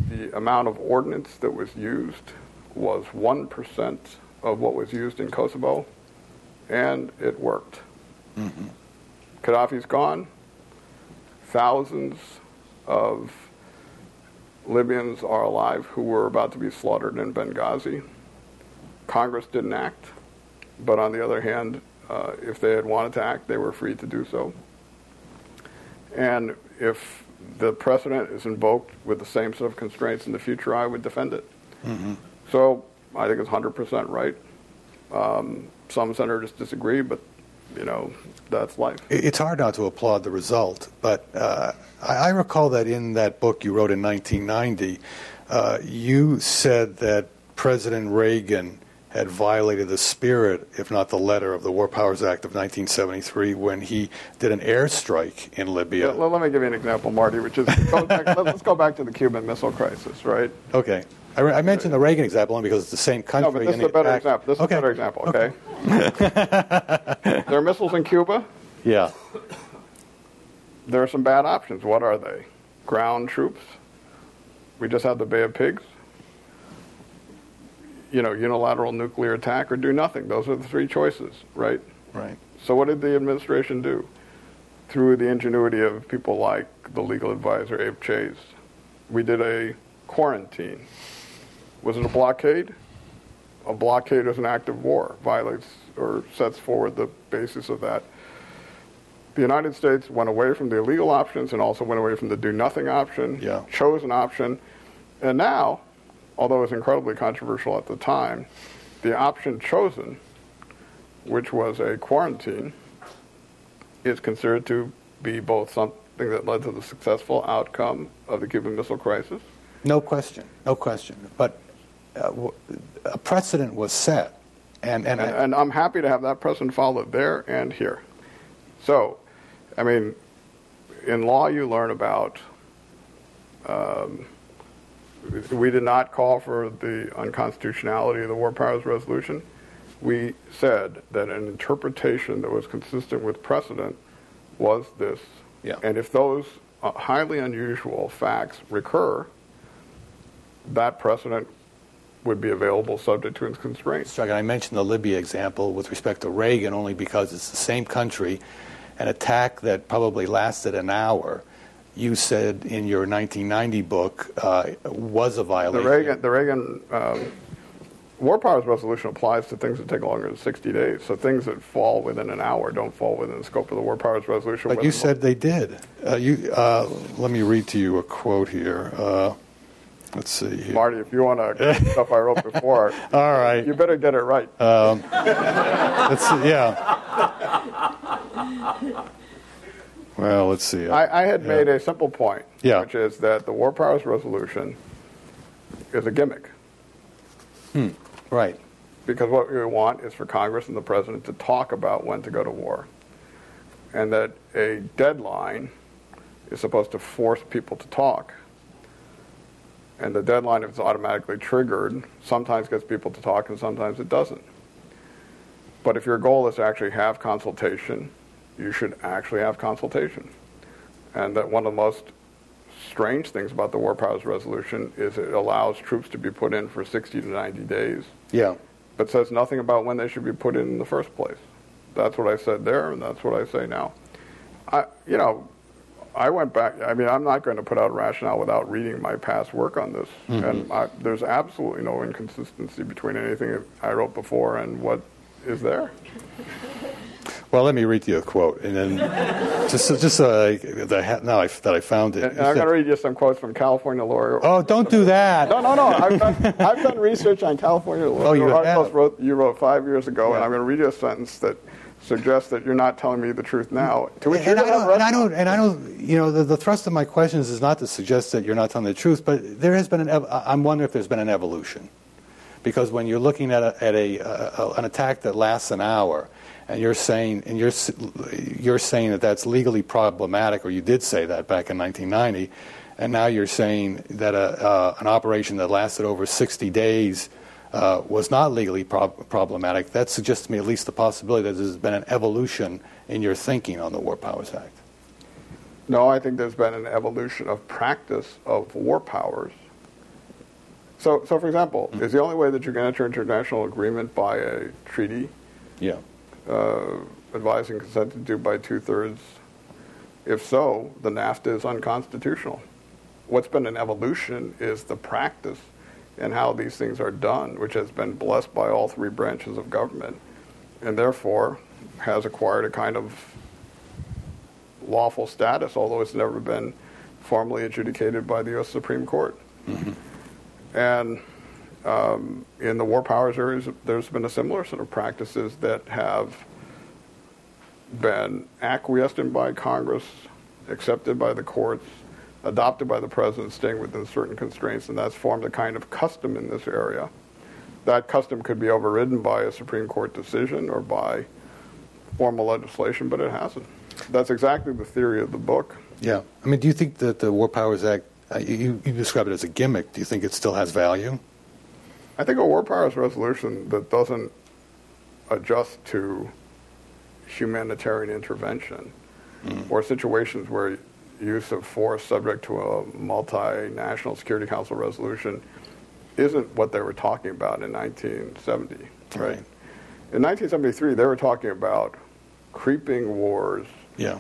The amount of ordnance that was used was 1% of what was used in Kosovo, and it worked. Mm-hmm. Gaddafi's gone. Thousands of Libyans are alive who were about to be slaughtered in Benghazi. Congress didn't act, but on the other hand, uh, if they had wanted to act, they were free to do so. And if the precedent is invoked with the same set of constraints in the future, I would defend it. Mm-hmm. So I think it's 100% right. Um, some senators disagree, but you know that's life. It's hard not to applaud the result, but uh, I, I, recall that in that book you wrote in 1990, uh, you said that President Reagan had violated the spirit, if not the letter, of the War Powers Act of 1973 when he did an airstrike in Libya. Yeah, let me give you an example, Marty, which is back, let's go back to the Cuban Missile Crisis, right? Okay. I, I mentioned the Reagan example only because it's the same country. No, but this is a better act. example. This okay. is a better example, okay? okay. (laughs) there are missiles in Cuba. Yeah. There are some bad options. What are they? Ground troops. We just had the Bay of Pigs you know, unilateral nuclear attack or do nothing. Those are the three choices, right? Right. So what did the administration do? Through the ingenuity of people like the legal advisor Abe Chayes, we did a quarantine. Was it a blockade? A blockade is an act of war, violates or sets forward the basis of that. the United States went away from the illegal options and also went away from the do nothing option, Yeah. chose an option, and now, although it was incredibly controversial at the time, the option chosen, which was a quarantine, is considered to be both something that led to the successful outcome of the Cuban Missile Crisis. No question, no question. But uh, a precedent was set, and and, And, I, and I'm happy to have that precedent followed there and here. So, I mean, in law, you learn about. Um, we did not call for the unconstitutionality of the War Powers Resolution. We said that an interpretation that was consistent with precedent was this. Yeah. And if those uh, highly unusual facts recur, that precedent would be available subject to its constraints. I mentioned the Libya example with respect to Reagan only because it's the same country, an attack that probably lasted an hour. You said in your 1990 book uh, was a The violation. Reagan, the Reagan um, War Powers Resolution applies to things that take longer than 60 days. So things that fall within an hour don't fall within the scope of the War Powers Resolution. But you the- said they did. Uh, you uh, let me read to you a quote here. Uh, let's see. Here. Marty, if you want (laughs) to stuff I wrote before, All right. you better get it right. Let's see. Yeah. (laughs) Well, let's see. I, I had made a simple point, Yeah. which is that the War Powers Resolution is a gimmick. Hmm. right. Because what we want is for Congress and the President to talk about when to go to war. And that a deadline is supposed to force people to talk. And the deadline, if it's automatically triggered, sometimes gets people to talk and sometimes it doesn't. But if your goal is to actually have consultation, you should actually have consultation. And that one of the most strange things about the War Powers Resolution is it allows troops to be put in for 60 to 90 days Yeah. but says nothing about when they should be put in in the first place. That's what I said there, and that's what I say now. I, you know, I went back. I mean, I'm not going to put out rationale without reading my past work on this, mm-hmm. and I, there's absolutely no inconsistency between anything I wrote before and what is there. (laughs) Well, let me read you a quote, and then (laughs) just just uh, that I ha- now I, that I found it. And, I'm going to read you some quotes from California lawyer. Oh, don't do that. No, no, no. I've done, I've done research on California law. Oh, you articles wrote, you wrote five years ago, and I'm going to read you a sentence that suggests that you're not telling me the truth now. To which And I, don't, and I don't, and I don't, you know, the, the thrust of my questions is not to suggest that you're not telling the truth, but there has been an, ev- I'm wondering if there's been an evolution. Because when you're looking at, a, at a, an attack that lasts an hour, and you're saying, and you're, you're saying that that's legally problematic, or you did say that back in 1990, and now you're saying that a, uh, an operation that lasted over 60 days uh, was not legally prob- problematic, that suggests to me at least the possibility that there's been an evolution in your thinking on the War Powers Act. No, I think there's been an evolution of practice of war powers. So, so for example, is the only way that you're going to enter international agreement by a treaty Yeah. uh, advising consent to do by two thirds? If so, the NAFTA is unconstitutional. What's been an evolution is the practice and how these things are done, which has been blessed by all three branches of government, and therefore has acquired a kind of lawful status, although it's never been formally adjudicated by the U.S. Supreme Court. And um, in the war powers areas, there's been a similar sort of practices that have been acquiesced in by Congress, accepted by the courts, adopted by the president, staying within certain constraints, and that's formed a kind of custom in this area. That custom could be overridden by a Supreme Court decision or by formal legislation, but it hasn't. That's exactly the theory of the book. Yeah. I mean, do you think that the War Powers Act, uh, you, you describe it as a gimmick, do you think it still has value? I think a war powers resolution that doesn't adjust to humanitarian intervention or situations where use of force subject to a multinational Security Council resolution isn't what they were talking about in 1970. Right. Right. In 1973, they were talking about creeping wars Yeah.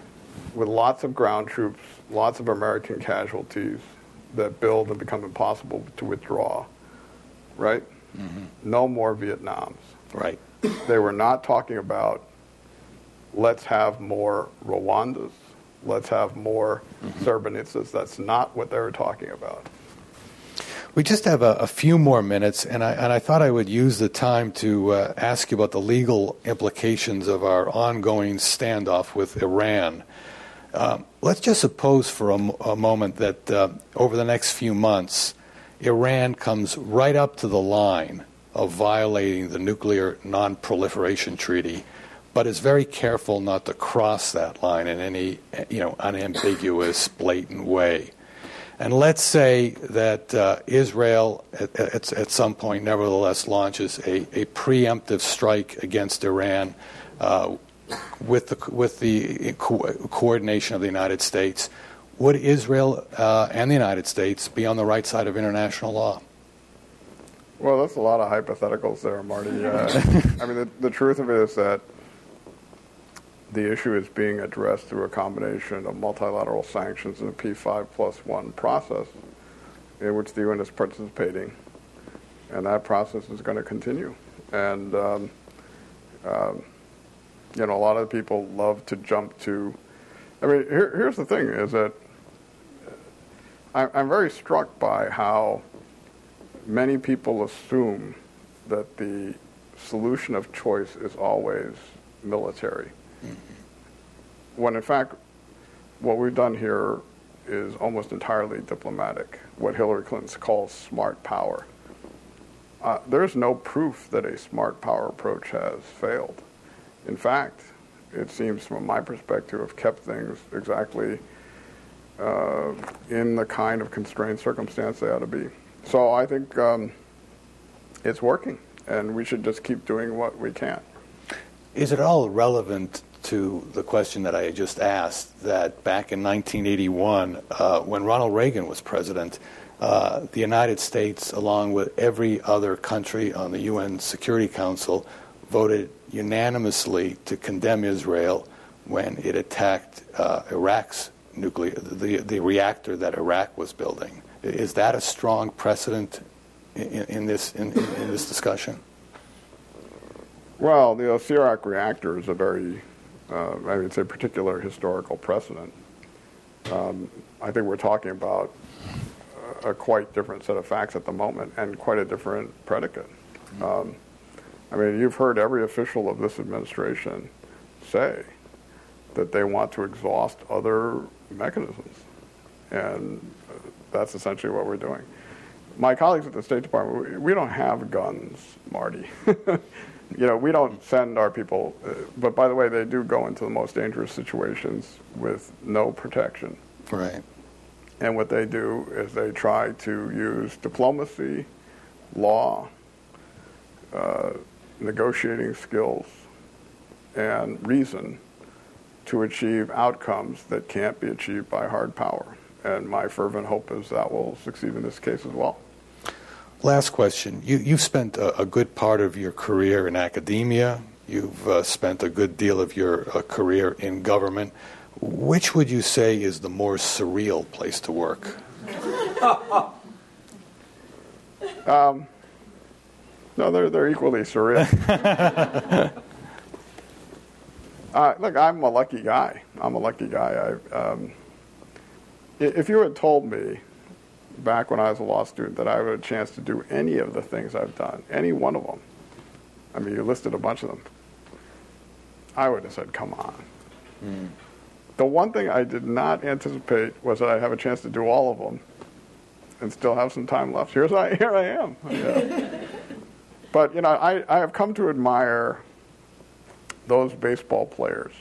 with lots of ground troops, lots of American casualties that build and become impossible to withdraw, right? No more Vietnams. Right. They were not talking about let's have more Rwandas, let's have more mm-hmm. Srebrenicas. That's not what they were talking about. We just have a, a, few more minutes, and I, and I thought I would use the time to uh, ask you about the legal implications of our ongoing standoff with Iran. Um, let's just suppose for a, moment that uh, over the next few months, Iran comes right up to the line of violating the Nuclear Non-Proliferation Treaty, but is very careful not to cross that line in any you know unambiguous, blatant way. And let's say that uh, Israel, at, at, at, some point, nevertheless launches a, a preemptive strike against Iran uh, with the with the co- coordination of the United States. Would Israel uh, and the United States be on the right side of international law? Well, that's a lot of hypotheticals there, Marty. Uh, (laughs) I mean, the, the truth of it is that the issue is being addressed through a combination of multilateral sanctions and a P5 plus one process in which the UN is participating. And that process is going to continue. And, um, um, you know, a lot of people love to jump to. I mean, here, here's the thing is that I, I'm very struck by how many people assume that the solution of choice is always military. Mm-hmm. When in fact, what we've done here is almost entirely diplomatic, what Hillary Clinton calls smart power. Uh, there's no proof that a smart power approach has failed. In fact, it seems from my perspective have kept things exactly uh, in the kind of constrained circumstance they ought to be. So I think um, it's working, and we should just keep doing what we can. Is it all relevant to the question that I just asked that back in 1981, uh, when Ronald Reagan was president, uh, the United States, along with every other country on the UN Security Council, voted unanimously to condemn Israel when it attacked uh, Iraq's nuclear, the, the reactor that Iraq was building. Is that a strong precedent in, in this in, in, this discussion? Well, the Osirak reactor is a very, uh, I would say, particular historical precedent. Um, I think we're talking about a, quite different set of facts at the moment and quite a different predicate. Um, I mean, you've heard every official of this administration say that they want to exhaust other mechanisms. And that's essentially what we're doing. My colleagues at the State Department, we, don't have guns, Marty. (laughs) you know, we don't send our people, uh, but by the way, they do go into the most dangerous situations with no protection. Right. And what they do is they try to use diplomacy, law, uh, negotiating skills, and reason to achieve outcomes that can't be achieved by hard power. And my fervent hope is that will succeed in this case as well. Last question. You, you've spent a, a good part of your career in academia. You've uh, spent a good deal of your uh, career in government. Which would you say is the more surreal place to work? (laughs) um, no, they're, they're equally surreal. (laughs) Uh, look, I'm a lucky guy. I'm a lucky guy. I, um, if you had told me back when I was a law student that I would have a chance to do any of the things I've done, any one of them, I mean, you listed a bunch of them, I would have said, come on. Mm. The one thing I did not anticipate was that I have a chance to do all of them and still have some time left. Here's I, (laughs) here I am. Yeah. But, you know, I, I have come to admire those baseball players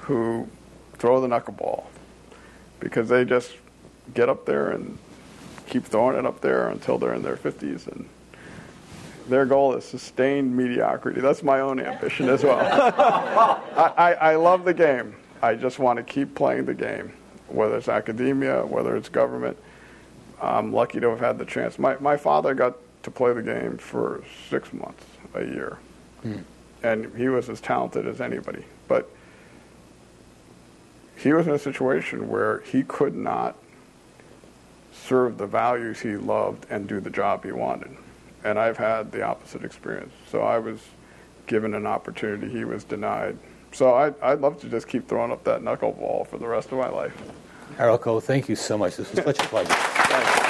who throw the knuckleball because they just get up there and keep throwing it up there until they're in their 50s and their goal is sustained mediocrity. That's my own ambition as well. (laughs) I, I, I, love the game. I just want to keep playing the game, whether it's academia, whether it's government. I'm lucky to have had the chance. My, my father got to play the game for six months a year. Hmm and he was as talented as anybody. But he was in a situation where he could not serve the values he loved and do the job he wanted. And I've had the opposite experience. So I was given an opportunity he was denied. so I, I'd love to just keep throwing up that knuckleball for the rest of my life. Harold Koh, thank you so much. This was such a pleasure.